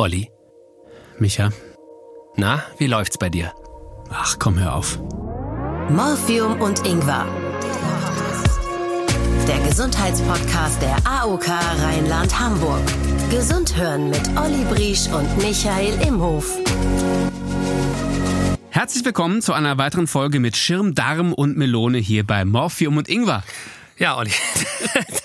Olli. Micha. Na, wie läuft's bei dir? Ach, komm, hör auf. Morphium und Ingwer. Der Gesundheitspodcast der AOK Rheinland-Hamburg. Gesund hören mit Olli Briesch und Michael Imhof. Herzlich willkommen zu einer weiteren Folge mit Schirm, Darm und Melone hier bei Morphium und Ingwer. Ja, Olli.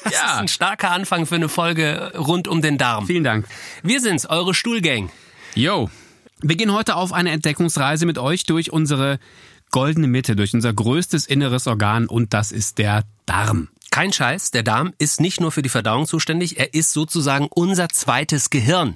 Das ja. ist ein starker Anfang für eine Folge rund um den Darm. Vielen Dank. Wir sind's, eure Stuhlgang. Yo. Wir gehen heute auf eine Entdeckungsreise mit euch durch unsere goldene Mitte, durch unser größtes inneres Organ und das ist der Darm. Kein Scheiß, der Darm ist nicht nur für die Verdauung zuständig, er ist sozusagen unser zweites Gehirn.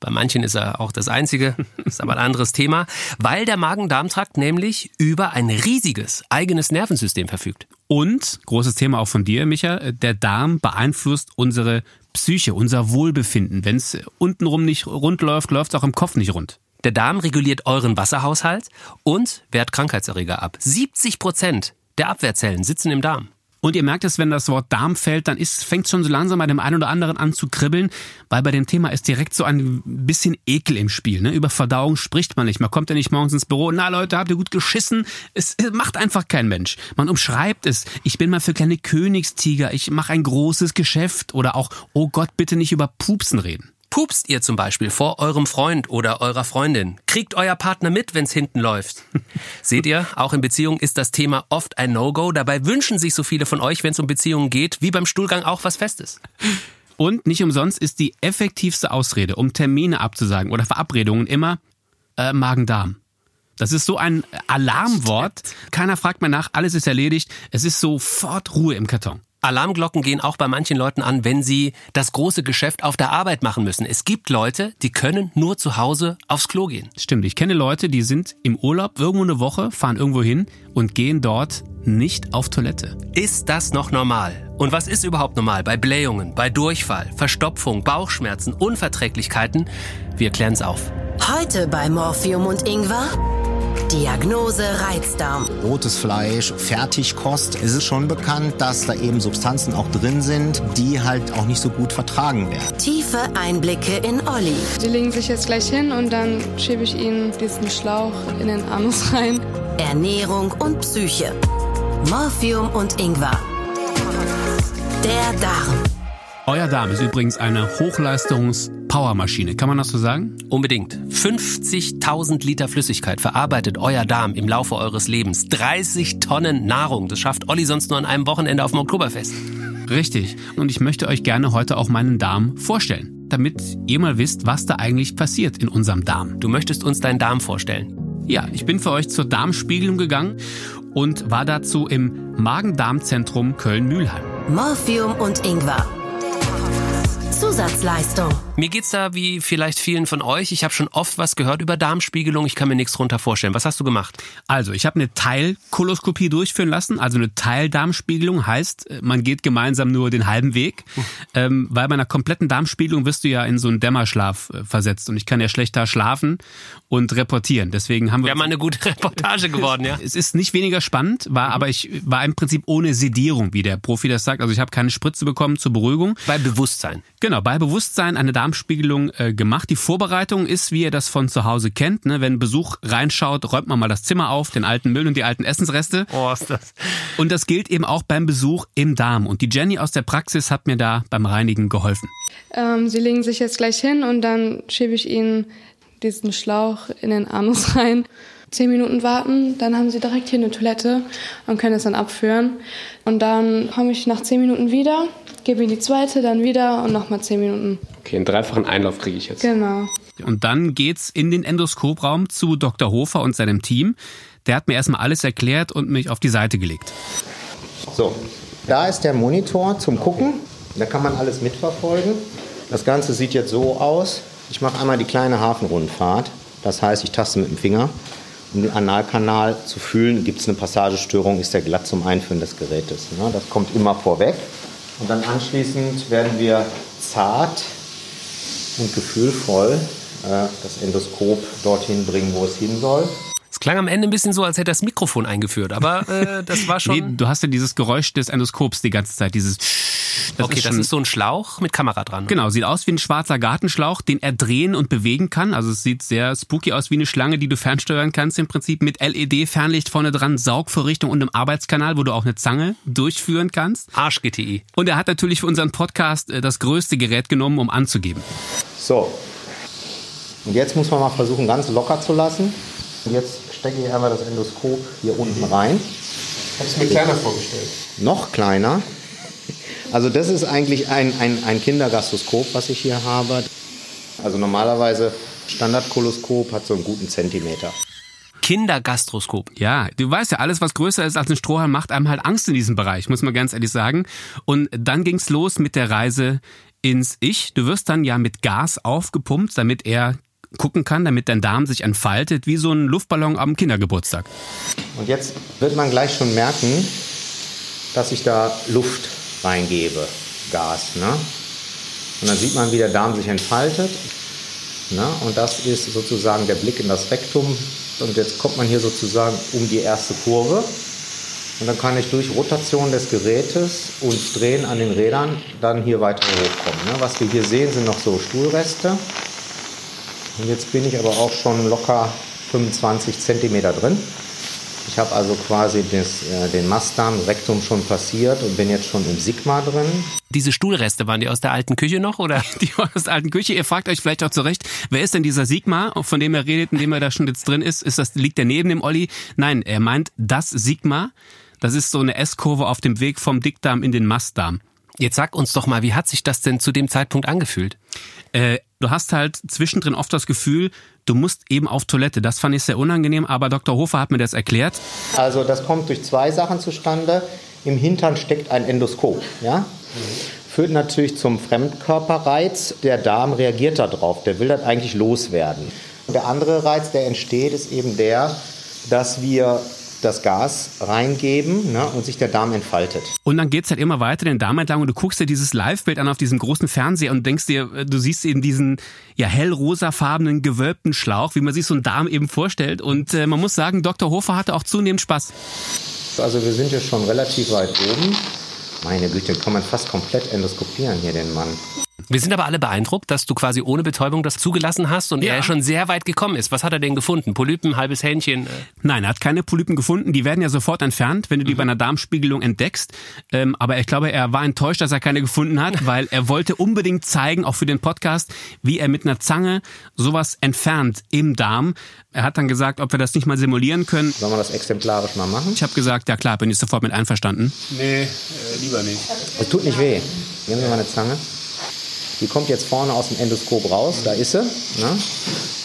Bei manchen ist er auch das einzige, ist aber ein anderes Thema, weil der Magen-Darm-Trakt nämlich über ein riesiges eigenes Nervensystem verfügt. Und, großes Thema auch von dir, Micha, der Darm beeinflusst unsere Psyche, unser Wohlbefinden. Wenn es untenrum nicht rund läuft, läuft es auch im Kopf nicht rund. Der Darm reguliert euren Wasserhaushalt und wehrt Krankheitserreger ab. 70 Prozent der Abwehrzellen sitzen im Darm. Und ihr merkt es, wenn das Wort Darm fällt, dann ist, fängt schon so langsam bei dem einen oder anderen an zu kribbeln, weil bei dem Thema ist direkt so ein bisschen Ekel im Spiel. Ne? Über Verdauung spricht man nicht. Man kommt ja nicht morgens ins Büro, na Leute, habt ihr gut geschissen? Es, es macht einfach kein Mensch. Man umschreibt es. Ich bin mal für kleine Königstiger, ich mache ein großes Geschäft oder auch, oh Gott, bitte nicht über Pupsen reden. Pupst ihr zum Beispiel vor eurem Freund oder eurer Freundin? Kriegt euer Partner mit, wenn's hinten läuft? Seht ihr, auch in Beziehungen ist das Thema oft ein No-Go. Dabei wünschen sich so viele von euch, wenn es um Beziehungen geht, wie beim Stuhlgang auch was Festes. Und nicht umsonst ist die effektivste Ausrede, um Termine abzusagen oder Verabredungen immer äh, Magen-Darm. Das ist so ein Alarmwort. Keiner fragt mehr nach, alles ist erledigt. Es ist sofort Ruhe im Karton. Alarmglocken gehen auch bei manchen Leuten an, wenn sie das große Geschäft auf der Arbeit machen müssen. Es gibt Leute, die können nur zu Hause aufs Klo gehen. Stimmt, ich kenne Leute, die sind im Urlaub irgendwo eine Woche, fahren irgendwo hin und gehen dort nicht auf Toilette. Ist das noch normal? Und was ist überhaupt normal bei Blähungen, bei Durchfall, Verstopfung, Bauchschmerzen, Unverträglichkeiten? Wir klären's auf. Heute bei Morphium und Ingwer Diagnose Reizdarm. Rotes Fleisch, Fertigkost. Es ist schon bekannt, dass da eben Substanzen auch drin sind, die halt auch nicht so gut vertragen werden. Tiefe Einblicke in Olli. Sie legen sich jetzt gleich hin und dann schiebe ich Ihnen diesen Schlauch in den Anus rein. Ernährung und Psyche. Morphium und Ingwer. Der Darm. Euer Darm ist übrigens eine Hochleistungs-Powermaschine. Kann man das so sagen? Unbedingt. 50.000 Liter Flüssigkeit verarbeitet euer Darm im Laufe eures Lebens. 30 Tonnen Nahrung. Das schafft Olli sonst nur an einem Wochenende auf dem Oktoberfest. Richtig. Und ich möchte euch gerne heute auch meinen Darm vorstellen, damit ihr mal wisst, was da eigentlich passiert in unserem Darm. Du möchtest uns deinen Darm vorstellen? Ja, ich bin für euch zur Darmspiegelung gegangen und war dazu im Magen-Darm-Zentrum Köln-Mühlheim. Morphium und Ingwer Zusatzleistung. Mir geht's da wie vielleicht vielen von euch. Ich habe schon oft was gehört über Darmspiegelung. Ich kann mir nichts drunter vorstellen. Was hast du gemacht? Also, ich habe eine Teilkoloskopie durchführen lassen. Also eine Teildarmspiegelung heißt, man geht gemeinsam nur den halben Weg. Ähm, weil bei einer kompletten Darmspiegelung wirst du ja in so einen Dämmerschlaf äh, versetzt. Und ich kann ja schlechter schlafen und reportieren. Deswegen haben wir. Wäre mal eine gute Reportage geworden, ja. Es ist nicht weniger spannend, war mhm. aber ich war im Prinzip ohne Sedierung, wie der Profi das sagt. Also ich habe keine Spritze bekommen zur Beruhigung. Bei Bewusstsein. Genau, bei Bewusstsein eine Darmspiegelung äh, gemacht. Die Vorbereitung ist, wie ihr das von zu Hause kennt. Ne? Wenn Besuch reinschaut, räumt man mal das Zimmer auf, den alten Müll und die alten Essensreste. Oh, ist das. Und das gilt eben auch beim Besuch im Darm. Und die Jenny aus der Praxis hat mir da beim Reinigen geholfen. Ähm, Sie legen sich jetzt gleich hin und dann schiebe ich Ihnen diesen Schlauch in den Anus rein. Zehn Minuten warten, dann haben Sie direkt hier eine Toilette und können es dann abführen. Und dann komme ich nach zehn Minuten wieder, gebe Ihnen die zweite, dann wieder und nochmal zehn Minuten. Okay, einen dreifachen Einlauf kriege ich jetzt. Genau. Und dann geht's in den Endoskopraum zu Dr. Hofer und seinem Team. Der hat mir erstmal alles erklärt und mich auf die Seite gelegt. So, da ist der Monitor zum Gucken. Da kann man alles mitverfolgen. Das Ganze sieht jetzt so aus. Ich mache einmal die kleine Hafenrundfahrt. Das heißt, ich taste mit dem Finger. Um den Analkanal zu fühlen, gibt es eine Passagestörung, ist der glatt zum Einführen des Gerätes. Das kommt immer vorweg. Und dann anschließend werden wir zart und gefühlvoll äh, das Endoskop dorthin bringen, wo es hin soll. Es klang am Ende ein bisschen so, als hätte das Mikrofon eingeführt, aber äh, das war schon. Nee, du hast ja dieses Geräusch des Endoskops die ganze Zeit, dieses Das okay, ist das ist so ein Schlauch mit Kamera dran. oder? Genau, sieht aus wie ein schwarzer Gartenschlauch, den er drehen und bewegen kann. Also es sieht sehr spooky aus wie eine Schlange, die du fernsteuern kannst im Prinzip mit LED-Fernlicht vorne dran, Saugvorrichtung und einem Arbeitskanal, wo du auch eine Zange durchführen kannst. Arsch-GTI. Und er hat natürlich für unseren Podcast äh, das größte Gerät genommen, um anzugeben. So. Und jetzt muss man mal versuchen, ganz locker zu lassen. Und jetzt stecke ich einmal das Endoskop hier unten rein. Ich habe es mir kleiner vorgestellt. Noch kleiner. Also das ist eigentlich ein, ein, ein Kindergastroskop, was ich hier habe. Also normalerweise Standardkoloskop hat so einen guten Zentimeter. Kindergastroskop. Ja, du weißt ja, alles, was größer ist als ein Strohhalm, macht einem halt Angst in diesem Bereich, muss man ganz ehrlich sagen. Und dann ging's los mit der Reise ins Ich. Du wirst dann ja mit Gas aufgepumpt, damit er gucken kann, damit dein Darm sich entfaltet, wie so ein Luftballon am Kindergeburtstag. Und jetzt wird man gleich schon merken, dass ich da Luft reingebe, Gas. Ne? Und dann sieht man, wie der Darm sich entfaltet. Ne? Und das ist sozusagen der Blick in das Rektum. Und jetzt kommt man hier sozusagen um die erste Kurve. Und dann kann ich durch Rotation des Gerätes und Drehen an den Rädern dann hier weiter hochkommen. Ne? Was wir hier sehen, sind noch so Stuhlreste. Und jetzt bin ich aber auch schon locker 25 Zentimeter drin. Ich habe also quasi das, äh, den Mastdarm, Rektum schon passiert und bin jetzt schon im Sigma drin. Diese Stuhlreste, waren die aus der alten Küche noch? Oder? Die aus der alten Küche. Ihr fragt euch vielleicht auch zurecht, wer ist denn dieser Sigma, von dem er redet, in dem er da schon jetzt drin ist? ist das, liegt der neben dem Olli? Nein, er meint das Sigma. Das ist so eine S-Kurve auf dem Weg vom Dickdarm in den Mastdarm. Jetzt sag uns doch mal, wie hat sich das denn zu dem Zeitpunkt angefühlt? Äh, du hast halt zwischendrin oft das Gefühl, du musst eben auf Toilette. Das fand ich sehr unangenehm, aber Dr. Hofer hat mir das erklärt. Also das kommt durch zwei Sachen zustande. Im Hintern steckt ein Endoskop. Ja? Führt natürlich zum Fremdkörperreiz. Der Darm reagiert darauf. Der will das eigentlich loswerden. Und der andere Reiz, der entsteht, ist eben der, dass wir das Gas reingeben ne, und sich der Darm entfaltet. Und dann geht's halt immer weiter den Darm entlang und du guckst dir dieses Live-Bild an auf diesem großen Fernseher und denkst dir, äh, du siehst eben diesen ja hellrosafarbenen gewölbten Schlauch, wie man sich so einen Darm eben vorstellt. Und äh, man muss sagen, Dr. Hofer hatte auch zunehmend Spaß. Also wir sind jetzt schon relativ weit oben. Meine Güte, kann man fast komplett endoskopieren hier den Mann. Wir sind aber alle beeindruckt, dass du quasi ohne Betäubung das zugelassen hast und Ja. er schon sehr weit gekommen ist. Was hat er denn gefunden? Polypen, halbes Hähnchen? äh, Nein, er hat keine Polypen gefunden. Die werden ja sofort entfernt, wenn du die bei einer Darmspiegelung entdeckst. Ähm, aber ich glaube, er war enttäuscht, dass er keine gefunden hat, weil er wollte unbedingt zeigen, auch für den Podcast, wie er mit einer Zange sowas entfernt im Darm. Er hat dann gesagt, ob wir das nicht mal simulieren können. Sollen wir das exemplarisch mal machen? Ich habe gesagt, ja klar, bin ich sofort mit einverstanden. Nee, äh, lieber nicht. Es tut nicht weh. Nehmen wir mal eine Zange. Die kommt jetzt vorne aus dem Endoskop raus, da ist sie. Ne?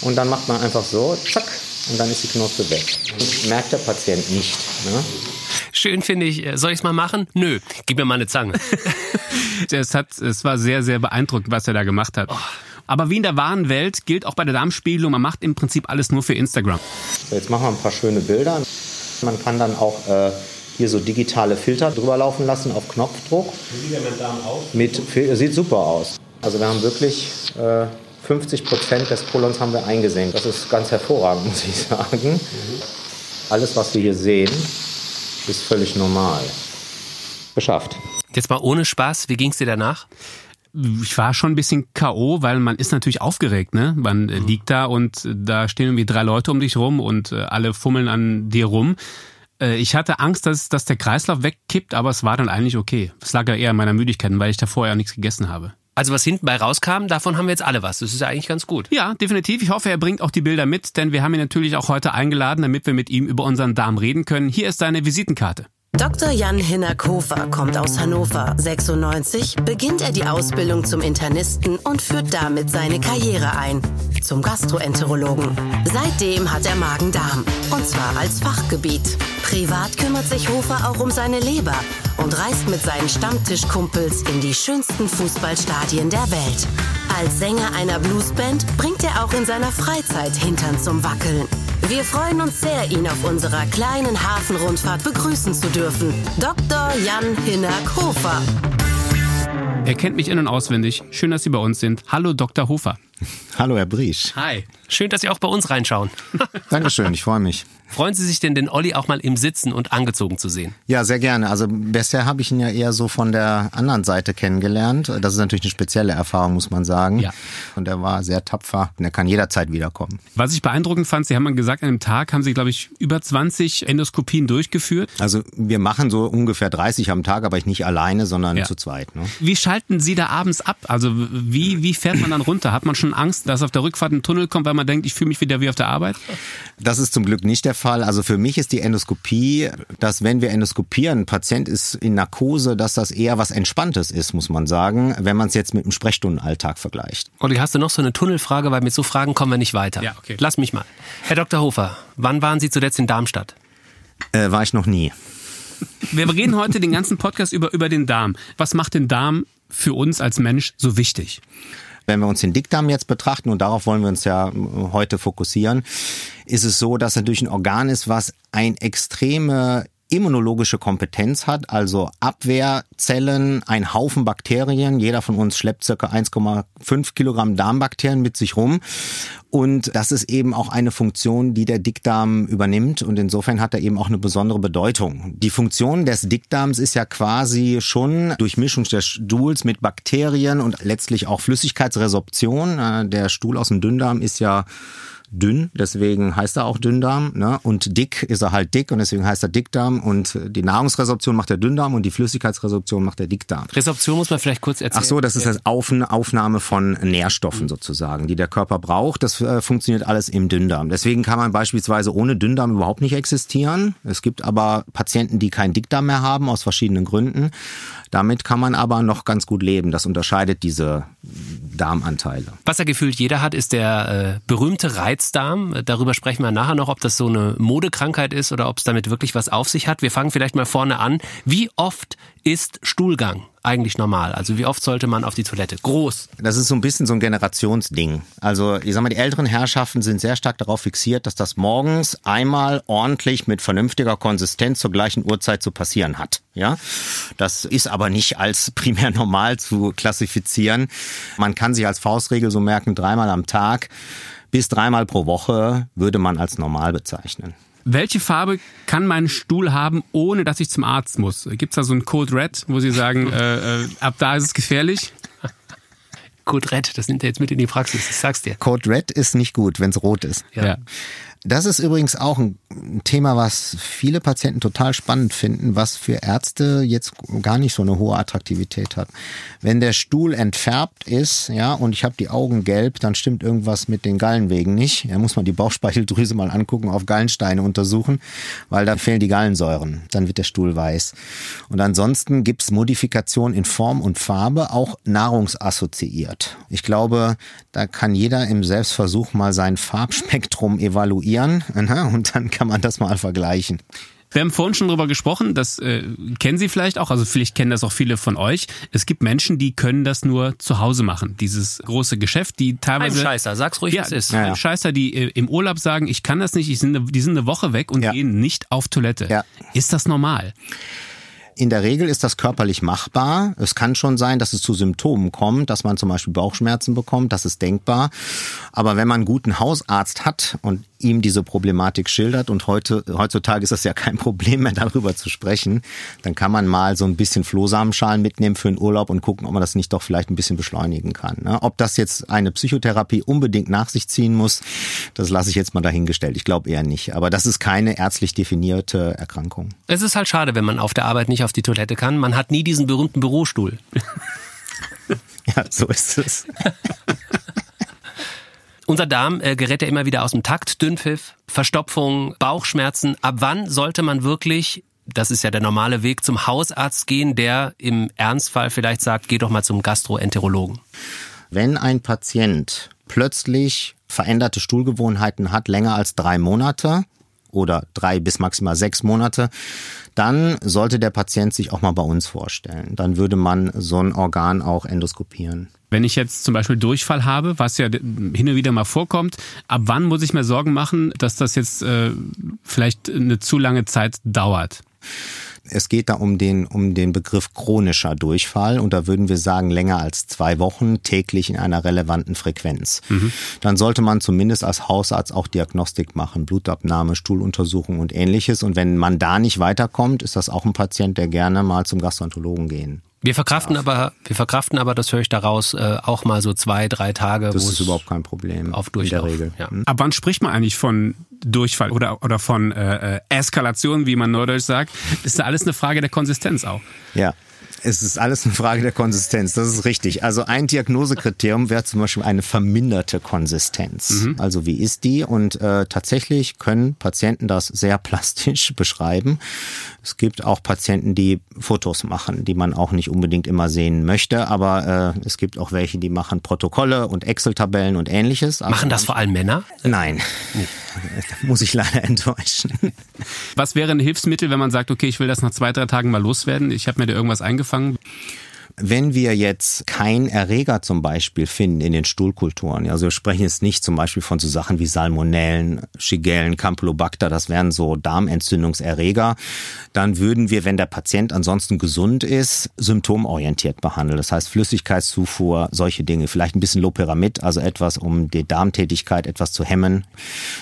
Und dann macht man einfach so, zack, und dann ist die Knospe weg. Das merkt der Patient nicht. Ne? Schön finde ich. äh, Soll ich es mal machen? Nö, gib mir mal eine Zange. Es, hat, es war sehr, sehr beeindruckend, was er da gemacht hat. Aber wie in der wahren Welt gilt auch bei der Darmspiegelung, man macht im Prinzip alles nur für Instagram. So, jetzt machen wir ein paar schöne Bilder. Man kann dann auch äh, hier so digitale Filter drüber laufen lassen auf Knopfdruck. Wie sieht der mit Darm aus? Mit, sieht super aus. Also wir haben wirklich äh, 50 Prozent des Kolons haben wir eingesehen. Das ist ganz hervorragend, muss ich sagen. Alles, was wir hier sehen, ist völlig normal. Geschafft. Jetzt mal ohne Spaß, wie ging's dir danach? ich war schon ein bisschen K.O., weil man ist natürlich aufgeregt, ne? Man äh, liegt da und äh, da stehen irgendwie drei Leute um dich rum und äh, alle fummeln an dir rum. Äh, Ich hatte Angst, dass, dass der Kreislauf wegkippt, aber es war dann eigentlich okay. Es lag ja eher an meiner Müdigkeit, weil ich davor ja nichts gegessen habe. Also was hinten bei rauskam, davon haben wir jetzt alle was. Das ist ja eigentlich ganz gut. Ja, definitiv. Ich hoffe, er bringt auch die Bilder mit, denn wir haben ihn natürlich auch heute eingeladen, damit wir mit ihm über unseren Darm reden können. Hier ist seine Visitenkarte. Dr. Jan Hinnerkofer kommt aus Hannover. 96 beginnt er die Ausbildung zum Internisten und führt damit seine Karriere ein. Zum Gastroenterologen. Seitdem hat er Magen-Darm. Und zwar als Fachgebiet. Privat kümmert sich Hofer auch um seine Leber und reist mit seinen Stammtischkumpels in die schönsten Fußballstadien der Welt. Als Sänger einer Bluesband bringt er auch in seiner Freizeit Hintern zum Wackeln. Wir freuen uns sehr, ihn auf unserer kleinen Hafenrundfahrt begrüßen zu dürfen. Dr. Jan Hinnerk-Hofer. Er kennt mich in- und auswendig. Schön, dass Sie bei uns sind. Hallo, Dr. Hofer. Hallo, Herr Briesch. Hi. Schön, dass Sie auch bei uns reinschauen. Dankeschön, ich freue mich. Freuen Sie sich denn, den Olli auch mal im Sitzen und angezogen zu sehen? Ja, sehr gerne. Also bisher habe ich ihn ja eher so von der anderen Seite kennengelernt. Das ist natürlich eine spezielle Erfahrung, muss man sagen. Ja. Und er war sehr tapfer und er kann jederzeit wiederkommen. Was ich beeindruckend fand, Sie haben mal gesagt, an einem Tag haben Sie, glaube ich, über 20 Endoskopien durchgeführt. Also wir machen so ungefähr 30 am Tag, aber ich nicht alleine, sondern Ja. zu zweit. Ne? Wie schalten Sie da abends ab? Also wie, wie fährt man dann runter? Hat man schon Angst, dass auf der Rückfahrt ein Tunnel kommt, weil man denkt, ich fühle mich wieder wie auf der Arbeit? Das ist zum Glück nicht der Fall. Also für mich ist die Endoskopie, dass wenn wir endoskopieren, ein Patient ist in Narkose, dass das eher was Entspanntes ist, muss man sagen, wenn man es jetzt mit dem Sprechstundenalltag vergleicht. Olli, hast du noch so eine Tunnelfrage? Weil mit so Fragen kommen wir nicht weiter. Ja, okay. Lass mich mal. Herr Dr. Hofer, wann waren Sie zuletzt in Darmstadt? Äh, war ich noch nie. Wir reden heute den ganzen Podcast über, über den Darm. Was macht den Darm für uns als Mensch so wichtig? Wenn wir uns den Dickdarm jetzt betrachten, und darauf wollen wir uns ja äh, heute fokussieren, ist es so, dass natürlich ein Organ ist, was ein extreme immunologische Kompetenz hat, also Abwehrzellen, ein Haufen Bakterien. Jeder von uns schleppt circa 1,5 Kilogramm Darmbakterien mit sich rum. Und das ist eben auch eine Funktion, die der Dickdarm übernimmt. Und insofern hat er eben auch eine besondere Bedeutung. Die Funktion des Dickdarms ist ja quasi schon Durchmischung des Stuhls mit Bakterien und letztlich auch Flüssigkeitsresorption. Äh, Der Stuhl aus dem Dünndarm ist ja dünn, deswegen heißt er auch Dünndarm. Ne? Und dick ist er halt dick und deswegen heißt er Dickdarm. Und die Nahrungsresorption macht der Dünndarm und die Flüssigkeitsresorption macht der Dickdarm. Resorption muss man vielleicht kurz erzählen. Ach so, das ist das Auf Aufnahme von Nährstoffen sozusagen, die der Körper braucht. Das äh, funktioniert alles im Dünndarm. Deswegen kann man beispielsweise ohne Dünndarm überhaupt nicht existieren. Es gibt aber Patienten, die keinen Dickdarm mehr haben, aus verschiedenen Gründen. Damit kann man aber noch ganz gut leben. Das unterscheidet diese Darmanteile. Was ja gefühlt jeder hat, ist der äh, berühmte Reizdarm. Darüber sprechen wir nachher noch, ob das so eine Modekrankheit ist oder ob es damit wirklich was auf sich hat. Wir fangen vielleicht mal vorne an. Wie oft ist Stuhlgang eigentlich normal? Also wie oft sollte man auf die Toilette? Groß. Das ist so ein bisschen so ein Generationsding. Also ich sag mal, die älteren Herrschaften sind sehr stark darauf fixiert, dass das morgens einmal ordentlich mit vernünftiger Konsistenz zur gleichen Uhrzeit zu passieren hat. Ja, das ist aber nicht als primär normal zu klassifizieren. Man kann sich als Faustregel so merken, dreimal am Tag bis dreimal pro Woche würde man als normal bezeichnen. Welche Farbe kann mein Stuhl haben, ohne dass ich zum Arzt muss? Gibt's da so ein Code Red, wo Sie sagen, äh, äh, ab da ist es gefährlich? Code Red, das nimmt er jetzt mit in die Praxis, ich sag's dir. Code Red ist nicht gut, wenn es rot ist. Ja. Das ist übrigens auch ein Thema, was viele Patienten total spannend finden, was für Ärzte jetzt gar nicht so eine hohe Attraktivität hat. Wenn der Stuhl entfärbt ist, ja, und ich habe die Augen gelb, dann stimmt irgendwas mit den Gallenwegen nicht. Da muss man die Bauchspeicheldrüse mal angucken, auf Gallensteine untersuchen, weil da fehlen die Gallensäuren. Dann wird der Stuhl weiß. Und ansonsten gibt's Modifikationen in Form und Farbe, auch nahrungsassoziiert. Ich glaube, da kann jeder im Selbstversuch mal sein Farbspektrum evaluieren ne, und dann kann man das mal vergleichen. Wir haben vorhin schon drüber gesprochen, das äh, kennen Sie vielleicht auch, also vielleicht kennen das auch viele von euch. Es gibt Menschen, die können das nur zu Hause machen. Dieses große Geschäft, die teilweise... Heimscheißer, sag's ruhig, ja, was ist. Ja, ja. Scheißer, die äh, im Urlaub sagen, ich kann das nicht, ich sind, die sind eine Woche weg und Ja. gehen nicht auf Toilette. Ja. Ist das normal? In der Regel ist das körperlich machbar. Es kann schon sein, dass es zu Symptomen kommt, dass man zum Beispiel Bauchschmerzen bekommt. Das ist denkbar. Aber wenn man einen guten Hausarzt hat und ihm diese Problematik schildert und heute, heutzutage ist das ja kein Problem mehr darüber zu sprechen, dann kann man mal so ein bisschen Flohsamenschalen mitnehmen für den Urlaub und gucken, ob man das nicht doch vielleicht ein bisschen beschleunigen kann. ne? Ob das jetzt eine Psychotherapie unbedingt nach sich ziehen muss, das lasse ich jetzt mal dahingestellt. Ich glaube eher nicht. Aber das ist keine ärztlich definierte Erkrankung. Es ist halt schade, wenn man auf der Arbeit nicht auf die Toilette kann. Man hat nie diesen berühmten Bürostuhl. Ja, so ist es. Unser Darm äh, gerät ja immer wieder aus dem Takt. Dünnpfiff, Verstopfung, Bauchschmerzen. Ab wann sollte man wirklich, das ist ja der normale Weg, zum Hausarzt gehen, der im Ernstfall vielleicht sagt, geh doch mal zum Gastroenterologen? Wenn ein Patient plötzlich veränderte Stuhlgewohnheiten hat, länger als drei Monate oder drei bis maximal sechs Monate, dann sollte der Patient sich auch mal bei uns vorstellen. Dann würde man so ein Organ auch endoskopieren. Wenn ich jetzt zum Beispiel Durchfall habe, was ja hin und wieder mal vorkommt, ab wann muss ich mir Sorgen machen, dass das jetzt äh, vielleicht eine zu lange Zeit dauert? Es geht da um den, um den Begriff chronischer Durchfall und da würden wir sagen länger als zwei Wochen täglich in einer relevanten Frequenz. Mhm. Dann sollte man zumindest als Hausarzt auch Diagnostik machen, Blutabnahme, Stuhluntersuchung und ähnliches. Und wenn man da nicht weiterkommt, ist das auch ein Patient, der gerne mal zum Gastroenterologen gehen wir verkraften aber, wir verkraften aber, das höre ich daraus, äh, auch mal so zwei, drei Tage. Das ist überhaupt kein Problem. Auf Durchlauf. In der Regel. Ja. Hm? Ab wann spricht man eigentlich von Durchfall oder, oder von äh, äh, Eskalation, wie man neudeutsch sagt? Ist da alles eine Frage der Konsistenz auch? Ja. Es ist alles eine Frage der Konsistenz, das ist richtig. Also ein Diagnosekriterium wäre zum Beispiel eine verminderte Konsistenz. Mhm. Also wie ist die? Und äh, tatsächlich können Patienten das sehr plastisch beschreiben. Es gibt auch Patienten, die Fotos machen, die man auch nicht unbedingt immer sehen möchte, aber äh, es gibt auch welche, die machen Protokolle und Excel-Tabellen und ähnliches. Also machen das vor allem Männer? Nein, nee. muss ich leider enttäuschen. Was wäre ein Hilfsmittel, wenn man sagt, okay, ich will das nach zwei, drei Tagen mal loswerden, ich habe mir da irgendwas eingefangen? Wenn wir jetzt kein Erreger zum Beispiel finden in den Stuhlkulturen, also wir sprechen jetzt nicht zum Beispiel von so Sachen wie Salmonellen, Shigellen, Campylobacter, das wären so Darmentzündungserreger, dann würden wir, wenn der Patient ansonsten gesund ist, symptomorientiert behandeln. Das heißt Flüssigkeitszufuhr, solche Dinge, vielleicht ein bisschen Loperamid, also etwas, um die Darmtätigkeit etwas zu hemmen.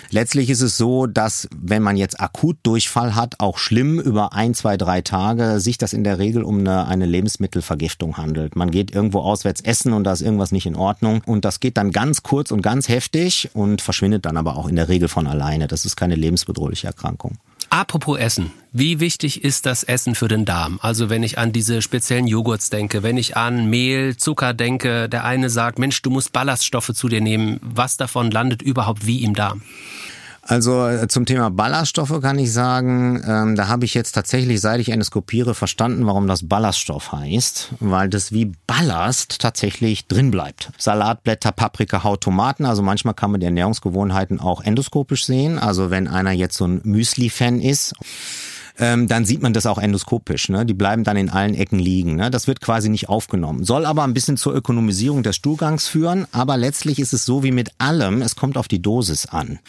Letztlich ist es so, dass wenn man jetzt akut Durchfall hat, auch schlimm über ein, zwei, drei Tage, sich das in der Regel um eine, eine Lebensmittelvergiftung Richtung handelt. Man geht irgendwo auswärts essen und da ist irgendwas nicht in Ordnung und das geht dann ganz kurz und ganz heftig und verschwindet dann aber auch in der Regel von alleine. Das ist keine lebensbedrohliche Erkrankung. Apropos Essen. Wie wichtig ist das Essen für den Darm? Also wenn ich an diese speziellen Joghurts denke, wenn ich an Mehl, Zucker denke, der eine sagt, Mensch, du musst Ballaststoffe zu dir nehmen. Was davon landet überhaupt wie im Darm? Also äh, zum Thema Ballaststoffe kann ich sagen, ähm, da habe ich jetzt tatsächlich, seit ich endoskopiere, verstanden, warum das Ballaststoff heißt, weil das wie Ballast tatsächlich drin bleibt. Salatblätter, Paprika, Haut, Tomaten, also manchmal kann man die Ernährungsgewohnheiten auch endoskopisch sehen. Also wenn einer jetzt so ein Müsli-Fan ist, ähm, dann sieht man das auch endoskopisch. Ne? Die bleiben dann in allen Ecken liegen. Ne? Das wird quasi nicht aufgenommen. Soll aber ein bisschen zur Ökonomisierung des Stuhlgangs führen, aber letztlich ist es so wie mit allem, es kommt auf die Dosis an.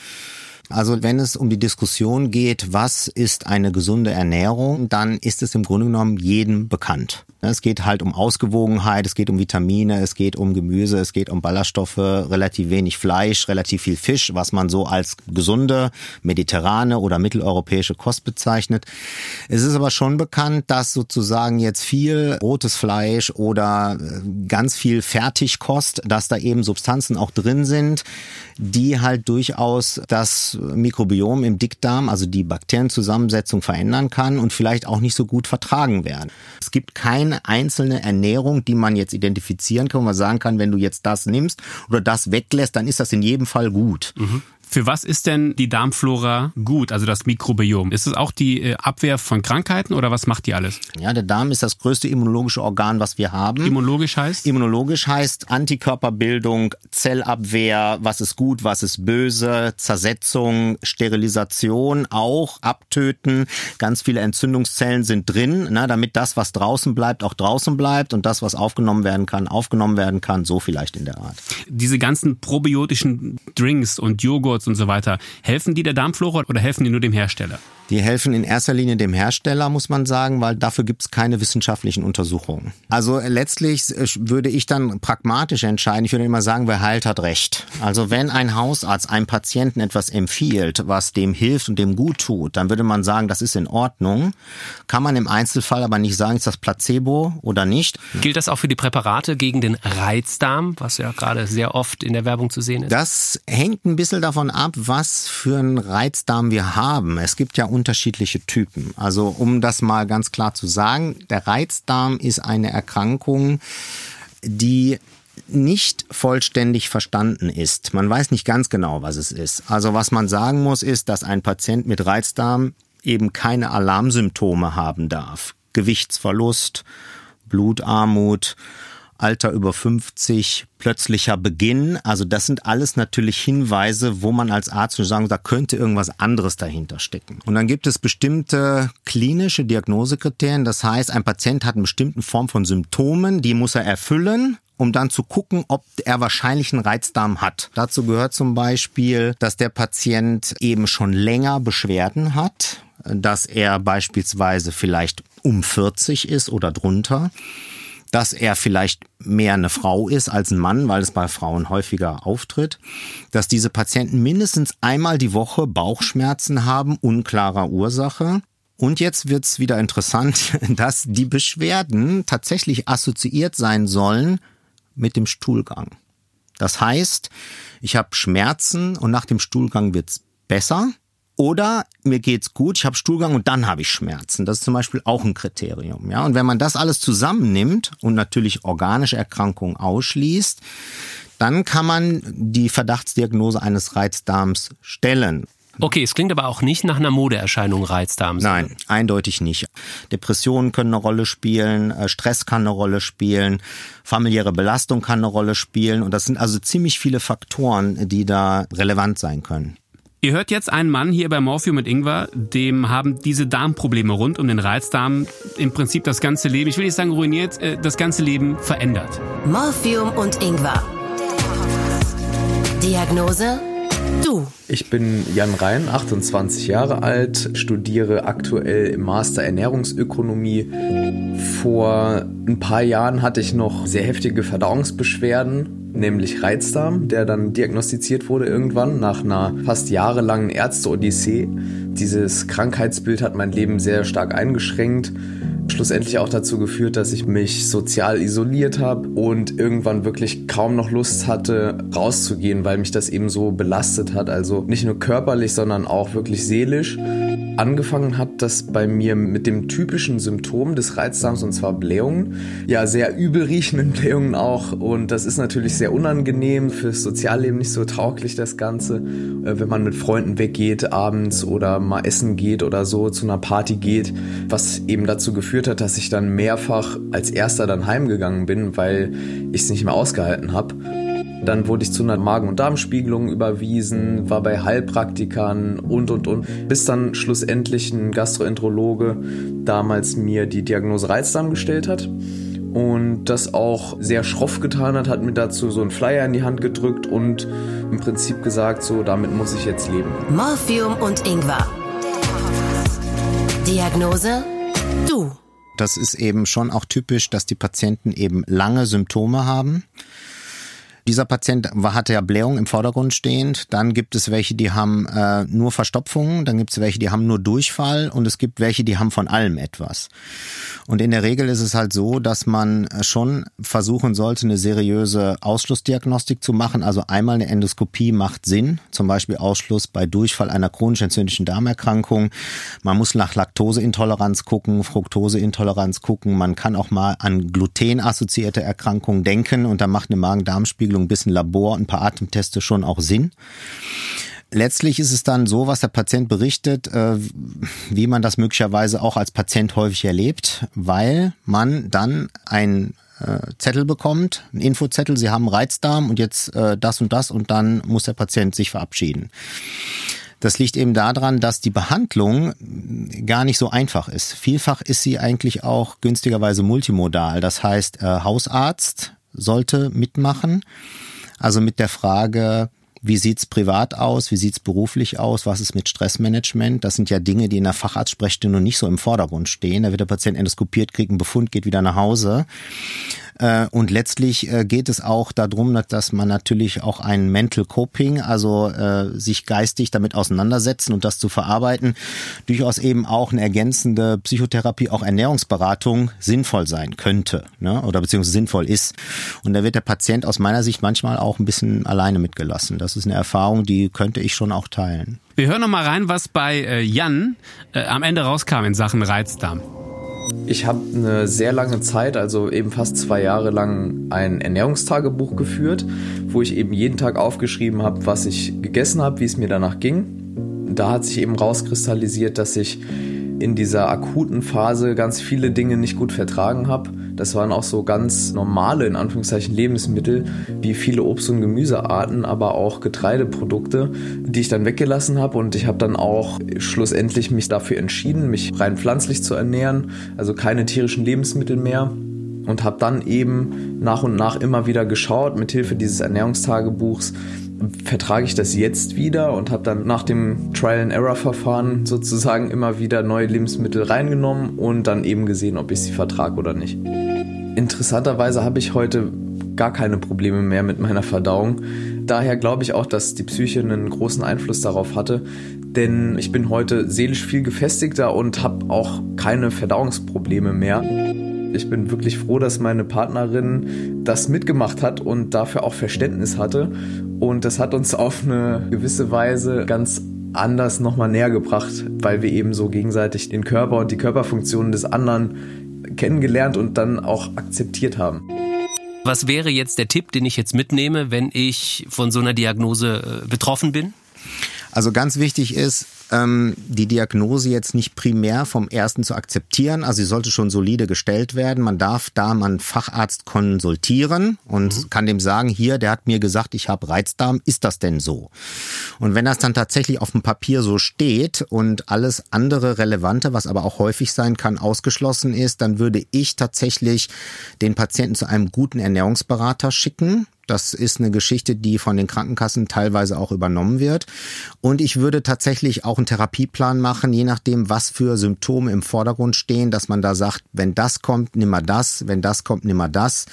Also wenn es um die Diskussion geht, was ist eine gesunde Ernährung, dann ist es im Grunde genommen jedem bekannt. Es geht halt um Ausgewogenheit, es geht um Vitamine, es geht um Gemüse, es geht um Ballaststoffe, relativ wenig Fleisch, relativ viel Fisch, was man so als gesunde, mediterrane oder mitteleuropäische Kost bezeichnet. Es ist aber schon bekannt, dass sozusagen jetzt viel rotes Fleisch oder äh, ganz viel Fertigkost, dass da eben Substanzen auch drin sind, die halt durchaus das Mikrobiom im Dickdarm, also die Bakterienzusammensetzung verändern kann und vielleicht auch nicht so gut vertragen werden. Es gibt keine einzelne Ernährung, die man jetzt identifizieren kann, wo man sagen kann, wenn du jetzt das nimmst oder das weglässt, dann ist das in jedem Fall gut. Mhm. Für was ist denn die Darmflora gut, also das Mikrobiom? Ist es auch die äh, Abwehr von Krankheiten oder was macht die alles? Ja, der Darm ist das größte immunologische Organ, was wir haben. Immunologisch heißt? Immunologisch heißt Antikörperbildung, Zellabwehr, was ist gut, was ist böse, Zersetzung, Sterilisation auch, Abtöten. Ganz viele Entzündungszellen sind drin, ne, damit das, was draußen bleibt, auch draußen bleibt und das, was aufgenommen werden kann, aufgenommen werden kann. So vielleicht in der Art. Diese ganzen probiotischen Drinks und Joghurt Joghurts und so weiter, helfen die der Darmflora oder helfen die nur dem Hersteller? Die helfen in erster Linie dem Hersteller, muss man sagen, weil dafür gibt es keine wissenschaftlichen Untersuchungen. Also letztlich äh, würde ich dann pragmatisch entscheiden. Ich würde immer sagen, wer heilt, hat recht. Also wenn ein Hausarzt einem Patienten etwas empfiehlt, was dem hilft und dem gut tut, dann würde man sagen, das ist in Ordnung. Kann man im Einzelfall aber nicht sagen, ist das Placebo oder nicht. Gilt das auch für die Präparate gegen den Reizdarm, was ja gerade sehr oft in der Werbung zu sehen ist? Das hängt ein bisschen davon ab, was für einen Reizdarm wir haben. Es gibt ja unterschiedliche Typen. Also um das mal ganz klar zu sagen, der Reizdarm ist eine Erkrankung, die nicht vollständig verstanden ist. Man weiß nicht ganz genau, was es ist. Also was man sagen muss, ist, dass ein Patient mit Reizdarm eben keine Alarmsymptome haben darf. Gewichtsverlust, Blutarmut, Alter über 50, plötzlicher Beginn. Also das sind alles natürlich Hinweise, wo man als Arzt schon sagen, da könnte irgendwas anderes dahinter stecken. Und dann gibt es bestimmte klinische Diagnosekriterien. Das heißt, ein Patient hat eine bestimmte Form von Symptomen, die muss er erfüllen um dann zu gucken, ob er wahrscheinlich einen Reizdarm hat. Dazu gehört zum Beispiel, dass der Patient eben schon länger Beschwerden hat, dass er beispielsweise vielleicht um 40 ist oder drunter, dass er vielleicht mehr eine Frau ist als ein Mann, weil es bei Frauen häufiger auftritt, dass diese Patienten mindestens einmal die Woche Bauchschmerzen haben, unklarer Ursache. Und jetzt wird's wieder interessant, dass die Beschwerden tatsächlich assoziiert sein sollen mit dem Stuhlgang. Das heißt, ich habe Schmerzen und nach dem Stuhlgang wird's besser. Oder mir geht's gut, ich habe Stuhlgang und dann habe ich Schmerzen. Das ist zum Beispiel auch ein Kriterium. Ja? Und wenn man das alles zusammennimmt und natürlich organische Erkrankungen ausschließt, dann kann man die Verdachtsdiagnose eines Reizdarms stellen. Okay, es klingt aber auch nicht nach einer Modeerscheinung Reizdarm. Nein, eindeutig nicht. Depressionen können eine Rolle spielen, äh, Stress kann eine Rolle spielen, familiäre Belastung kann eine Rolle spielen und das sind also ziemlich viele Faktoren, die da relevant sein können. Ihr hört jetzt einen Mann hier bei Morphium mit Ingwer, dem haben diese Darmprobleme rund um den Reizdarm im Prinzip das ganze Leben, ich will nicht sagen ruiniert, äh, das ganze Leben verändert. Morphium und Ingwer. Diagnose? Du. Ich bin Jan Rhein, 28 Jahre alt, studiere aktuell im Master Ernährungsökonomie. Vor ein paar Jahren hatte ich noch sehr heftige Verdauungsbeschwerden, nämlich Reizdarm, der dann diagnostiziert wurde irgendwann nach einer fast jahrelangen Ärzte-Odyssee. Dieses Krankheitsbild hat mein Leben sehr stark eingeschränkt schlussendlich auch dazu geführt, dass ich mich sozial isoliert habe und irgendwann wirklich kaum noch Lust hatte, rauszugehen, weil mich das eben so belastet hat. Also nicht nur körperlich, sondern auch wirklich seelisch. Angefangen hat das bei mir mit dem typischen Symptom des Reizdarms und zwar Blähungen. Ja, sehr übel riechenden Blähungen auch und das ist natürlich sehr unangenehm, fürs Sozialleben nicht so tauglich das Ganze. Äh, wenn man mit Freunden weggeht abends oder mal essen geht oder so, zu einer Party geht, was eben dazu geführt hat, dass ich dann mehrfach als erster dann heimgegangen bin, weil ich es nicht mehr ausgehalten habe. Dann wurde ich zu einer Magen- und Darmspiegelung überwiesen, war bei Heilpraktikern und, und, und, bis dann schlussendlich ein Gastroenterologe damals mir die Diagnose Reizdarm gestellt hat und das auch sehr schroff getan hat, hat mir dazu so einen Flyer in die Hand gedrückt und im Prinzip gesagt, so damit muss ich jetzt leben. Morphium und Ingwer. Diagnose? Du. Das ist eben schon auch typisch, dass die Patienten eben lange Symptome haben dieser Patient hatte ja Blähung im Vordergrund stehend. Dann gibt es welche, die haben äh, nur Verstopfungen. Dann gibt es welche, die haben nur Durchfall. Und es gibt welche, die haben von allem etwas. Und in der Regel ist es halt so, dass man schon versuchen sollte, eine seriöse Ausschlussdiagnostik zu machen. Also einmal eine Endoskopie macht Sinn. Zum Beispiel Ausschluss bei Durchfall einer chronisch entzündlichen Darmerkrankung. Man muss nach Laktoseintoleranz gucken, Fructoseintoleranz gucken. Man kann auch mal an glutenassoziierte Erkrankungen denken. Und da macht eine Magen-Darm-Spiegelung Darmspiegelung, ein bisschen Labor, ein paar Atemteste schon auch Sinn. Letztlich ist es dann so, was der Patient berichtet, äh, wie man das möglicherweise auch als Patient häufig erlebt, weil man dann ein äh, Zettel bekommt, ein Infozettel, Sie haben Reizdarm und jetzt äh, das und das und dann muss der Patient sich verabschieden. Das liegt eben daran, dass die Behandlung gar nicht so einfach ist. Vielfach ist sie eigentlich auch günstigerweise multimodal. Das heißt, Hausarzt, sollte mitmachen. Also mit der Frage, wie sieht's privat aus? Wie sieht's beruflich aus? Was ist mit Stressmanagement? Das sind ja Dinge, die in der Facharztsprechstunde nicht so im Vordergrund stehen. Da wird der Patient endoskopiert, kriegt einen Befund, geht wieder nach Hause. Äh, und letztlich äh, geht es auch darum, dass man natürlich auch ein Mental Coping, also äh, sich geistig damit auseinandersetzen und das zu verarbeiten, durchaus eben auch eine ergänzende Psychotherapie, auch Ernährungsberatung sinnvoll sein könnte ne? oder beziehungsweise sinnvoll ist. Und da wird der Patient aus meiner Sicht manchmal auch ein bisschen alleine mitgelassen. Das ist eine Erfahrung, die könnte ich schon auch teilen. Wir hören noch mal rein, was bei Jan am Ende rauskam in Sachen Reizdarm. Ich habe eine sehr lange Zeit, also eben fast zwei Jahre lang, ein Ernährungstagebuch geführt, wo ich eben jeden Tag aufgeschrieben habe, was ich gegessen habe, wie es mir danach ging. Da hat sich eben rauskristallisiert, dass ich in dieser akuten Phase ganz viele Dinge nicht gut vertragen habe das waren auch so ganz normale, in Anführungszeichen, Lebensmittel, wie viele Obst- und Gemüsearten, aber auch Getreideprodukte, die ich dann weggelassen habe. Und ich habe dann auch schlussendlich mich dafür entschieden, mich rein pflanzlich zu ernähren, also keine tierischen Lebensmittel mehr und habe dann eben nach und nach immer wieder geschaut mit Hilfe dieses Ernährungstagebuchs, vertrage ich das jetzt wieder und habe dann nach dem Trial-and-Error-Verfahren sozusagen immer wieder neue Lebensmittel reingenommen und dann eben gesehen, ob ich sie vertrage oder nicht. Interessanterweise habe ich heute gar keine Probleme mehr mit meiner Verdauung. Daher glaube ich auch, dass die Psyche einen großen Einfluss darauf hatte, denn ich bin heute seelisch viel gefestigter und habe auch keine Verdauungsprobleme mehr. Ich bin wirklich froh, dass meine Partnerin das mitgemacht hat und dafür auch Verständnis hatte. Und das hat uns auf eine gewisse Weise ganz anders nochmal näher gebracht, weil wir eben so gegenseitig den Körper und die Körperfunktionen des anderen kennengelernt und dann auch akzeptiert haben. Was wäre jetzt der Tipp, den ich jetzt mitnehme, wenn ich von so einer Diagnose äh, betroffen bin? Also ganz wichtig ist, ähm, die Diagnose jetzt nicht primär vom ersten zu akzeptieren. Also sie sollte schon solide gestellt werden. Man darf da man Facharzt konsultieren und mhm. kann dem sagen, hier, der hat mir gesagt, ich habe Reizdarm, ist das denn so? Und wenn das dann tatsächlich auf dem Papier so steht und alles andere Relevante, was aber auch häufig sein kann, ausgeschlossen ist, dann würde ich tatsächlich den Patienten zu einem guten Ernährungsberater schicken das ist eine Geschichte, die von den Krankenkassen teilweise auch übernommen wird. Und ich würde tatsächlich auch einen Therapieplan machen, je nachdem, was für Symptome im Vordergrund stehen, dass man da sagt, wenn das kommt, nimm mal das, wenn das kommt, nimm mal das.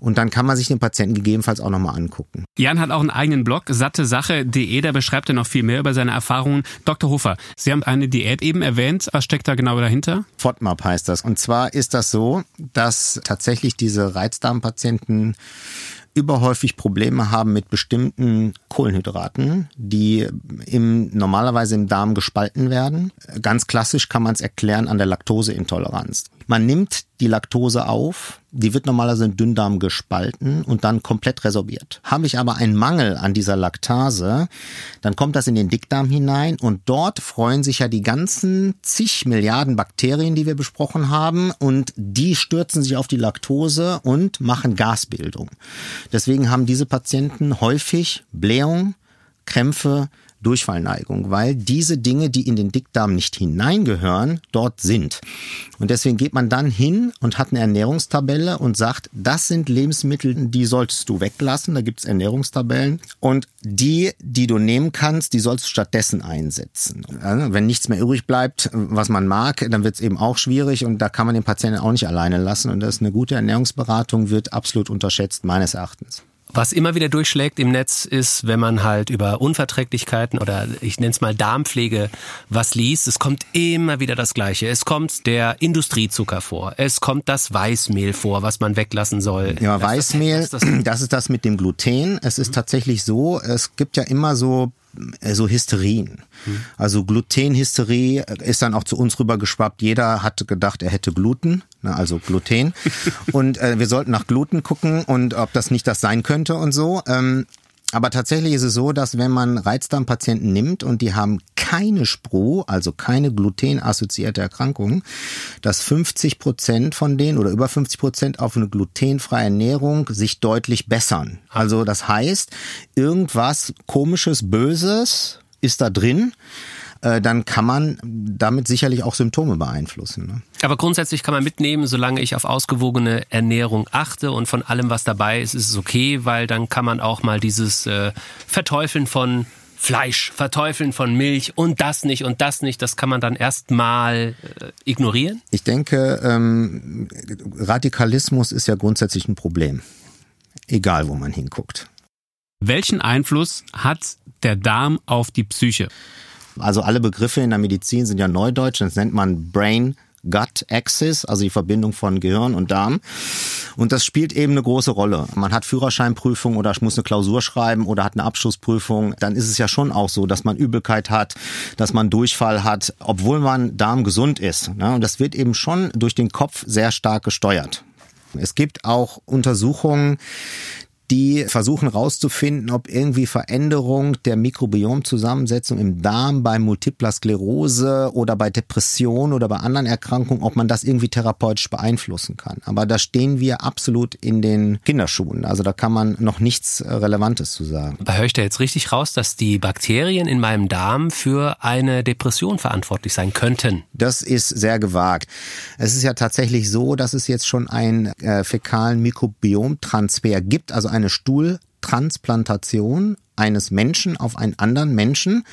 Und dann kann man sich den Patienten gegebenenfalls auch nochmal angucken. Jan hat auch einen eigenen Blog, sattesache.de, da beschreibt er noch viel mehr über seine Erfahrungen. Dr. Hofer, Sie haben eine Diät eben erwähnt. Was steckt da genau dahinter? FODMAP heißt das. Und zwar ist das so, dass tatsächlich diese Reizdarmpatienten überhäufig Probleme haben mit bestimmten Kohlenhydraten, die im, normalerweise im Darm gespalten werden. Ganz klassisch kann man es erklären an der Laktoseintoleranz. Man nimmt die Laktose auf, die wird normalerweise im Dünndarm gespalten und dann komplett resorbiert. Habe ich aber einen Mangel an dieser Laktase, dann kommt das in den Dickdarm hinein und dort freuen sich ja die ganzen zig Milliarden Bakterien, die wir besprochen haben und die stürzen sich auf die Laktose und machen Gasbildung. Deswegen haben diese Patienten häufig Blähung, Krämpfe, Durchfallneigung, weil diese Dinge, die in den Dickdarm nicht hineingehören, dort sind. Und deswegen geht man dann hin und hat eine Ernährungstabelle und sagt, das sind Lebensmittel, die solltest du weglassen. Da gibt's Ernährungstabellen. Und die, die du nehmen kannst, die sollst du stattdessen einsetzen. Wenn nichts mehr übrig bleibt, was man mag, dann wird's eben auch schwierig und da kann man den Patienten auch nicht alleine lassen. Und das ist eine gute Ernährungsberatung wird absolut unterschätzt, meines Erachtens. Was immer wieder durchschlägt im Netz ist, wenn man halt über Unverträglichkeiten oder ich nenne es mal Darmpflege was liest, es kommt immer wieder das Gleiche. Es kommt der Industriezucker vor, es kommt das Weißmehl vor, was man weglassen soll. Ja, Weißmehl, das, das, das, ist das mit dem Gluten. Es ist tatsächlich so, es gibt ja immer so äh, so Hysterien. Mhm. Also Glutenhysterie ist dann auch zu uns rübergeschwappt. Jeder hat gedacht, er hätte Gluten, ne, also Gluten. und äh, wir sollten nach Gluten gucken und ob das nicht das sein könnte und so. Ähm, aber tatsächlich ist es so, dass wenn man Reizdarmpatienten nimmt und die haben keine Spru, also keine glutenassoziierte Erkrankung, dass 50 Prozent von denen oder über 50 Prozent auf eine glutenfreie Ernährung sich deutlich bessern. Also das heißt, irgendwas komisches, böses ist da drin äh, dann kann man damit sicherlich auch Symptome beeinflussen. Ne? Aber grundsätzlich kann man mitnehmen, solange ich auf ausgewogene Ernährung achte und von allem, was dabei ist, ist es okay, weil dann kann man auch mal dieses äh, Verteufeln von Fleisch, Verteufeln von Milch und das nicht und das nicht, das kann man dann erstmal äh, ignorieren? Ich denke, ähm, Radikalismus ist ja grundsätzlich ein Problem. Egal, wo man hinguckt. Welchen Einfluss hat der Darm auf die Psyche? Also alle Begriffe in der Medizin sind ja neudeutsch, das nennt man Brain Gut Axis, also die Verbindung von Gehirn und Darm. Und das spielt eben eine große Rolle. Man hat Führerscheinprüfung oder muss eine Klausur schreiben oder hat eine Abschlussprüfung. Dann ist es ja schon auch so, dass man Übelkeit hat, dass man Durchfall hat, obwohl man Darm gesund ist. Und das wird eben schon durch den Kopf sehr stark gesteuert. Es gibt auch Untersuchungen, die versuchen herauszufinden, ob irgendwie Veränderung der Mikrobiomzusammensetzung im Darm bei Multipler Sklerose oder bei Depression oder bei anderen Erkrankungen, ob man das irgendwie therapeutisch beeinflussen kann. Aber da stehen wir absolut in den Kinderschuhen. Also da kann man noch nichts äh, Relevantes zu sagen. Da höre ich da jetzt richtig raus, dass die Bakterien in meinem Darm für eine Depression verantwortlich sein könnten. Das ist sehr gewagt. Es ist ja tatsächlich so, dass es jetzt schon einen äh, fäkalen Mikrobiomtransfer gibt, also eine Stuhltransplantation eines Menschen auf einen anderen Menschen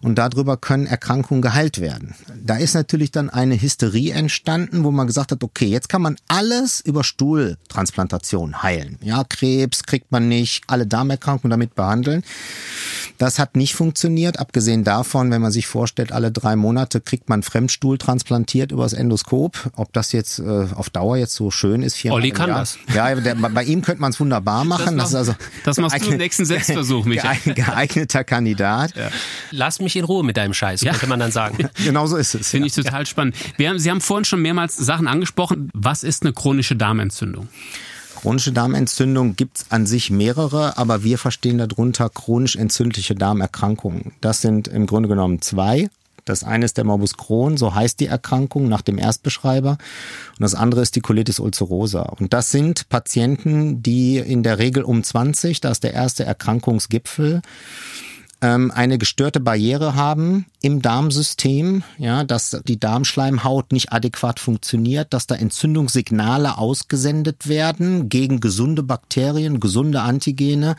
und darüber können Erkrankungen geheilt werden. Da ist natürlich dann eine Hysterie entstanden, wo man gesagt hat, okay, jetzt kann man alles über Stuhltransplantation heilen. Ja, Krebs kriegt man nicht, alle Darmerkrankungen damit behandeln. Das hat nicht funktioniert, abgesehen davon, wenn man sich vorstellt, alle drei Monate kriegt man Fremdstuhl transplantiert übers Endoskop. Ob das jetzt äh, auf Dauer jetzt so schön ist, Olli kann Jahr. das. Ja, der, bei ihm könnte man es wunderbar machen. Das, das, ist also das machst du im nächsten Selbstversuch, Michael. Geeigneter Kandidat. Ja. Lass mich in Ruhe mit deinem Scheiß, ja. könnte man dann sagen. genau so ist es. Finde ich total spannend. Haben, Sie haben vorhin schon mehrmals Sachen angesprochen. Was ist eine chronische Darmentzündung? Chronische Darmentzündung gibt's an sich mehrere, aber wir verstehen darunter chronisch entzündliche Darmerkrankungen. Das sind im Grunde genommen zwei. Das eine ist der Morbus Crohn, so heißt die Erkrankung nach dem Erstbeschreiber. Und das andere ist die Colitis ulcerosa. Und das sind Patienten, die in der Regel um 20, da ist der erste Erkrankungsgipfel, ähm, eine gestörte Barriere haben im Darmsystem, ja, dass die Darmschleimhaut nicht adäquat funktioniert, dass da Entzündungssignale ausgesendet werden gegen gesunde Bakterien, gesunde Antigene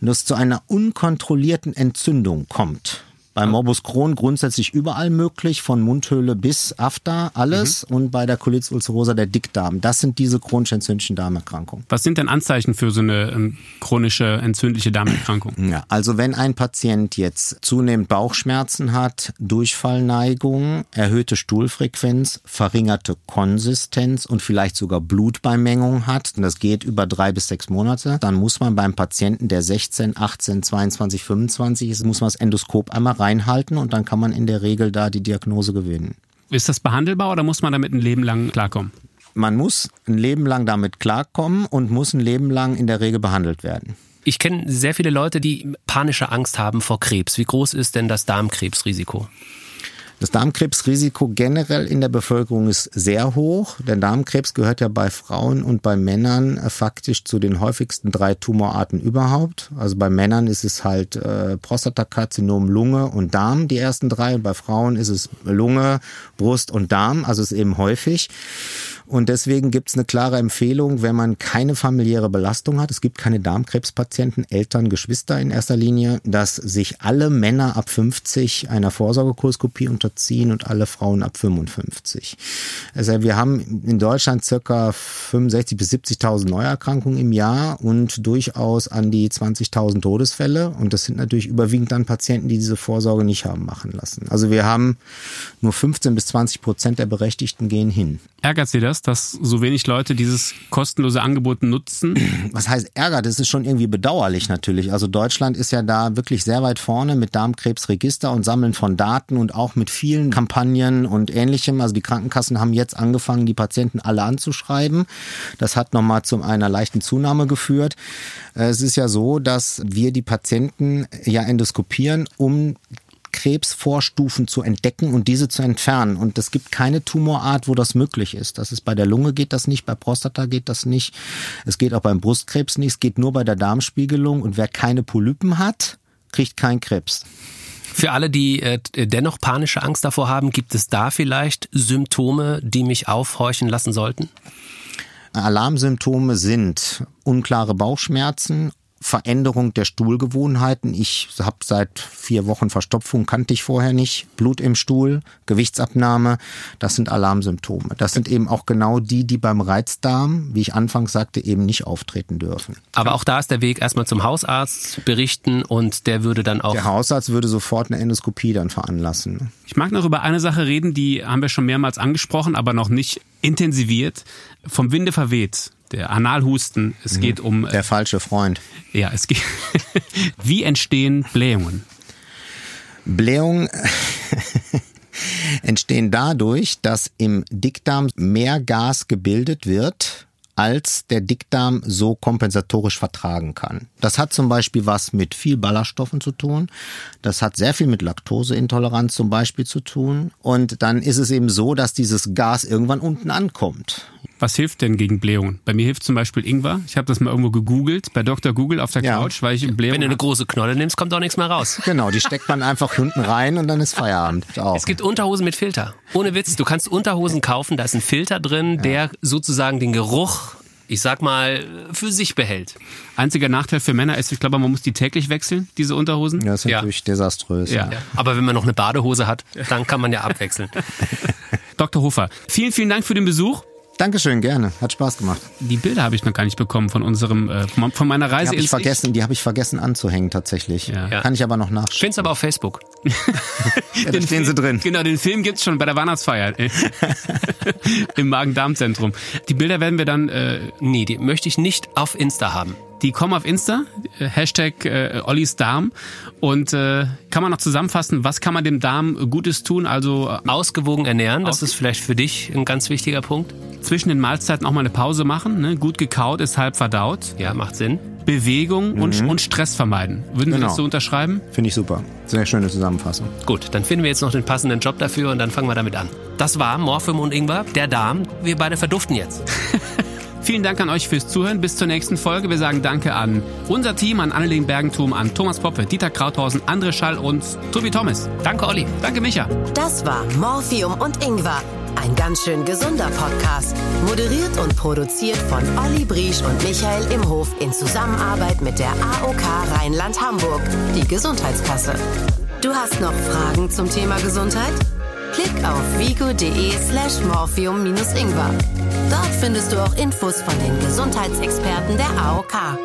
und dass zu einer unkontrollierten Entzündung kommt. Bei Morbus Crohn grundsätzlich überall möglich, von Mundhöhle bis After, alles. Mhm. Und bei der Colitis ulcerosa der Dickdarm. Das sind diese chronisch entzündlichen Darmerkrankungen. Was sind denn Anzeichen für so eine ähm, chronische entzündliche Darmerkrankung? Ja, also wenn ein Patient jetzt zunehmend Bauchschmerzen hat, Durchfallneigung, erhöhte Stuhlfrequenz, verringerte Konsistenz und vielleicht sogar Blutbeimengung hat, und das geht über drei bis sechs Monate, dann muss man beim Patienten, der 16, 18, 22, 25 ist, muss man das Endoskop einmal reinhalten und dann kann man in der Regel da die Diagnose gewinnen. Ist das behandelbar oder muss man damit ein Leben lang klarkommen? Man muss ein Leben lang damit klarkommen und muss ein Leben lang in der Regel behandelt werden. Ich kenne sehr viele Leute, die panische Angst haben vor Krebs. Wie groß ist denn das Darmkrebsrisiko? Das Darmkrebsrisiko generell in der Bevölkerung ist sehr hoch. Der Darmkrebs gehört ja bei Frauen und bei Männern äh, faktisch zu den häufigsten drei Tumorarten überhaupt. Also bei Männern ist es halt äh, Prostatakarzinom, Lunge und Darm, die ersten drei. Und bei Frauen ist es Lunge, Brust und Darm. Also ist eben häufig. Und deswegen gibt es eine klare Empfehlung, wenn man keine familiäre Belastung hat, es gibt keine Darmkrebspatienten, Eltern, Geschwister in erster Linie, dass sich alle Männer ab 50 einer Vorsorgekoloskopie unterziehen und alle Frauen ab 55. Also wir haben in Deutschland circa 65 bis 70.000 Neuerkrankungen im Jahr und durchaus an die 20.000 Todesfälle. Und das sind natürlich überwiegend dann Patienten, die diese Vorsorge nicht haben machen lassen. Also wir haben nur 15 bis 20 Prozent der Berechtigten gehen hin. Ärgert Sie das, dass so wenig Leute dieses kostenlose Angebot nutzen? Was heißt ärgert? Das ist schon irgendwie bedauerlich natürlich. Also Deutschland ist ja da wirklich sehr weit vorne mit Darmkrebsregister und Sammeln von Daten und auch mit vielen Kampagnen und ähnlichem. Also die Krankenkassen haben jetzt angefangen, die Patienten alle anzuschreiben. Das hat nochmal zu einer leichten Zunahme geführt. Es ist ja so, dass wir die Patienten ja endoskopieren, um Krebsvorstufen zu entdecken und diese zu entfernen. Und es gibt keine Tumorart, wo das möglich ist. Das ist bei der Lunge geht das nicht, bei Prostata geht das nicht. Es geht auch beim Brustkrebs nicht. Es geht nur bei der Darmspiegelung. Und wer keine Polypen hat, kriegt keinen Krebs. Für alle, die äh, dennoch panische Angst davor haben, gibt es da vielleicht Symptome, die mich aufhorchen lassen sollten? Alarmsymptome sind unklare Bauchschmerzen, Veränderung der Stuhlgewohnheiten. Ich habe seit vier Wochen Verstopfung, kannte ich vorher nicht. Blut im Stuhl, Gewichtsabnahme, das sind Alarmsymptome. Das sind eben auch genau die, die beim Reizdarm, wie ich anfangs sagte, eben nicht auftreten dürfen. Aber auch da ist der Weg erstmal zum Hausarzt berichten und der würde dann auch. Der Hausarzt würde sofort eine Endoskopie dann veranlassen. Ich mag noch über eine Sache reden, die haben wir schon mehrmals angesprochen, aber noch nicht intensiviert. Vom Winde verweht der Analhusten. Es mhm. geht um. Der falsche Freund. Ja, es geht. Wie entstehen Blähungen? Blähungen entstehen dadurch, dass im Dickdarm mehr Gas gebildet wird, als der Dickdarm so kompensatorisch vertragen kann. Das hat zum Beispiel was mit viel Ballaststoffen zu tun. Das hat sehr viel mit Laktoseintoleranz zum Beispiel zu tun. Und dann ist es eben so, dass dieses Gas irgendwann unten ankommt. Was hilft denn gegen Blähungen? Bei mir hilft zum Beispiel Ingwer. Ich habe das mal irgendwo gegoogelt, bei Dr. Google auf der ja. Couch, weil ich Blähungen Wenn du eine große Knolle nimmst, kommt auch nichts mehr raus. Genau, die steckt man einfach hinten rein und dann ist Feierabend. Auch. Es gibt Unterhosen mit Filter. Ohne Witz, du kannst Unterhosen kaufen, da ist ein Filter drin, ja. der sozusagen den Geruch ich sag mal, für sich behält. Einziger Nachteil für Männer ist, ich glaube, man muss die täglich wechseln, diese Unterhosen. Das ist Ja. natürlich desaströs. Ja. Aber wenn man noch eine Badehose hat, dann kann man ja abwechseln. Dr. Hofer, vielen, vielen Dank für den Besuch. Dankeschön, gerne. Hat Spaß gemacht. Die Bilder habe ich noch gar nicht bekommen von unserem, äh, von meiner Die Reise habe ich vergessen, die habe ich vergessen anzuhängen tatsächlich. Ja. Ja. Kann ich aber noch nachschauen. Find's aber auf Facebook. Ja, da stehen sie drin. Genau, den Film gibt's schon bei der Weihnachtsfeier äh, im Magen-Darm-Zentrum. Die Bilder werden wir dann, äh, Nee, die möchte ich nicht auf Insta haben. Die kommen auf Insta, äh, Hashtag äh, Ollis Darm. Und äh, kann man noch zusammenfassen, was kann man dem Darm Gutes tun? Also äh, Ausgewogen ernähren, das ist vielleicht für dich ein ganz wichtiger Punkt. zwischen den Mahlzeiten auch mal eine Pause machen. Ne? Gut gekaut ist halb verdaut. Ja, macht Sinn. Bewegung und, und Stress vermeiden. Würden Sie Genau. das so unterschreiben? Finde ich super. Sehr schöne Zusammenfassung. Gut, dann finden wir jetzt noch den passenden Job dafür und dann fangen wir damit an. Das war Morphium und Ingwer, der Darm. Wir beide verduften jetzt. Vielen Dank an euch fürs Zuhören. Bis zur nächsten Folge. Wir sagen Danke an unser Team, an Annelien Bergentum, an Thomas Poppe, Dieter Krauthausen, André Schall und Tobi Thomas. Danke, Olli. Danke, Micha. Das war Morphium und Ingwer. Ein ganz schön gesunder Podcast. Moderiert und produziert von Olli Briesch und Michael Imhof in Zusammenarbeit mit der AOK Rheinland-Hamburg, die Gesundheitskasse. Du hast noch Fragen zum Thema Gesundheit? Klick auf vigo.de slash morphium-ingwer. Dort findest du auch Infos von den Gesundheitsexperten der AOK.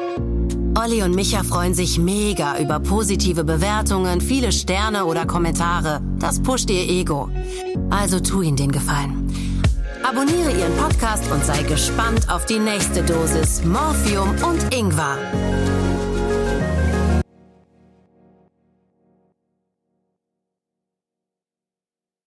Olli und Micha freuen sich mega über positive Bewertungen, viele Sterne oder Kommentare. Das pusht ihr Ego. Also tu ihnen den Gefallen. Abonniere ihren Podcast und sei gespannt auf die nächste Dosis Morphium und Ingwer.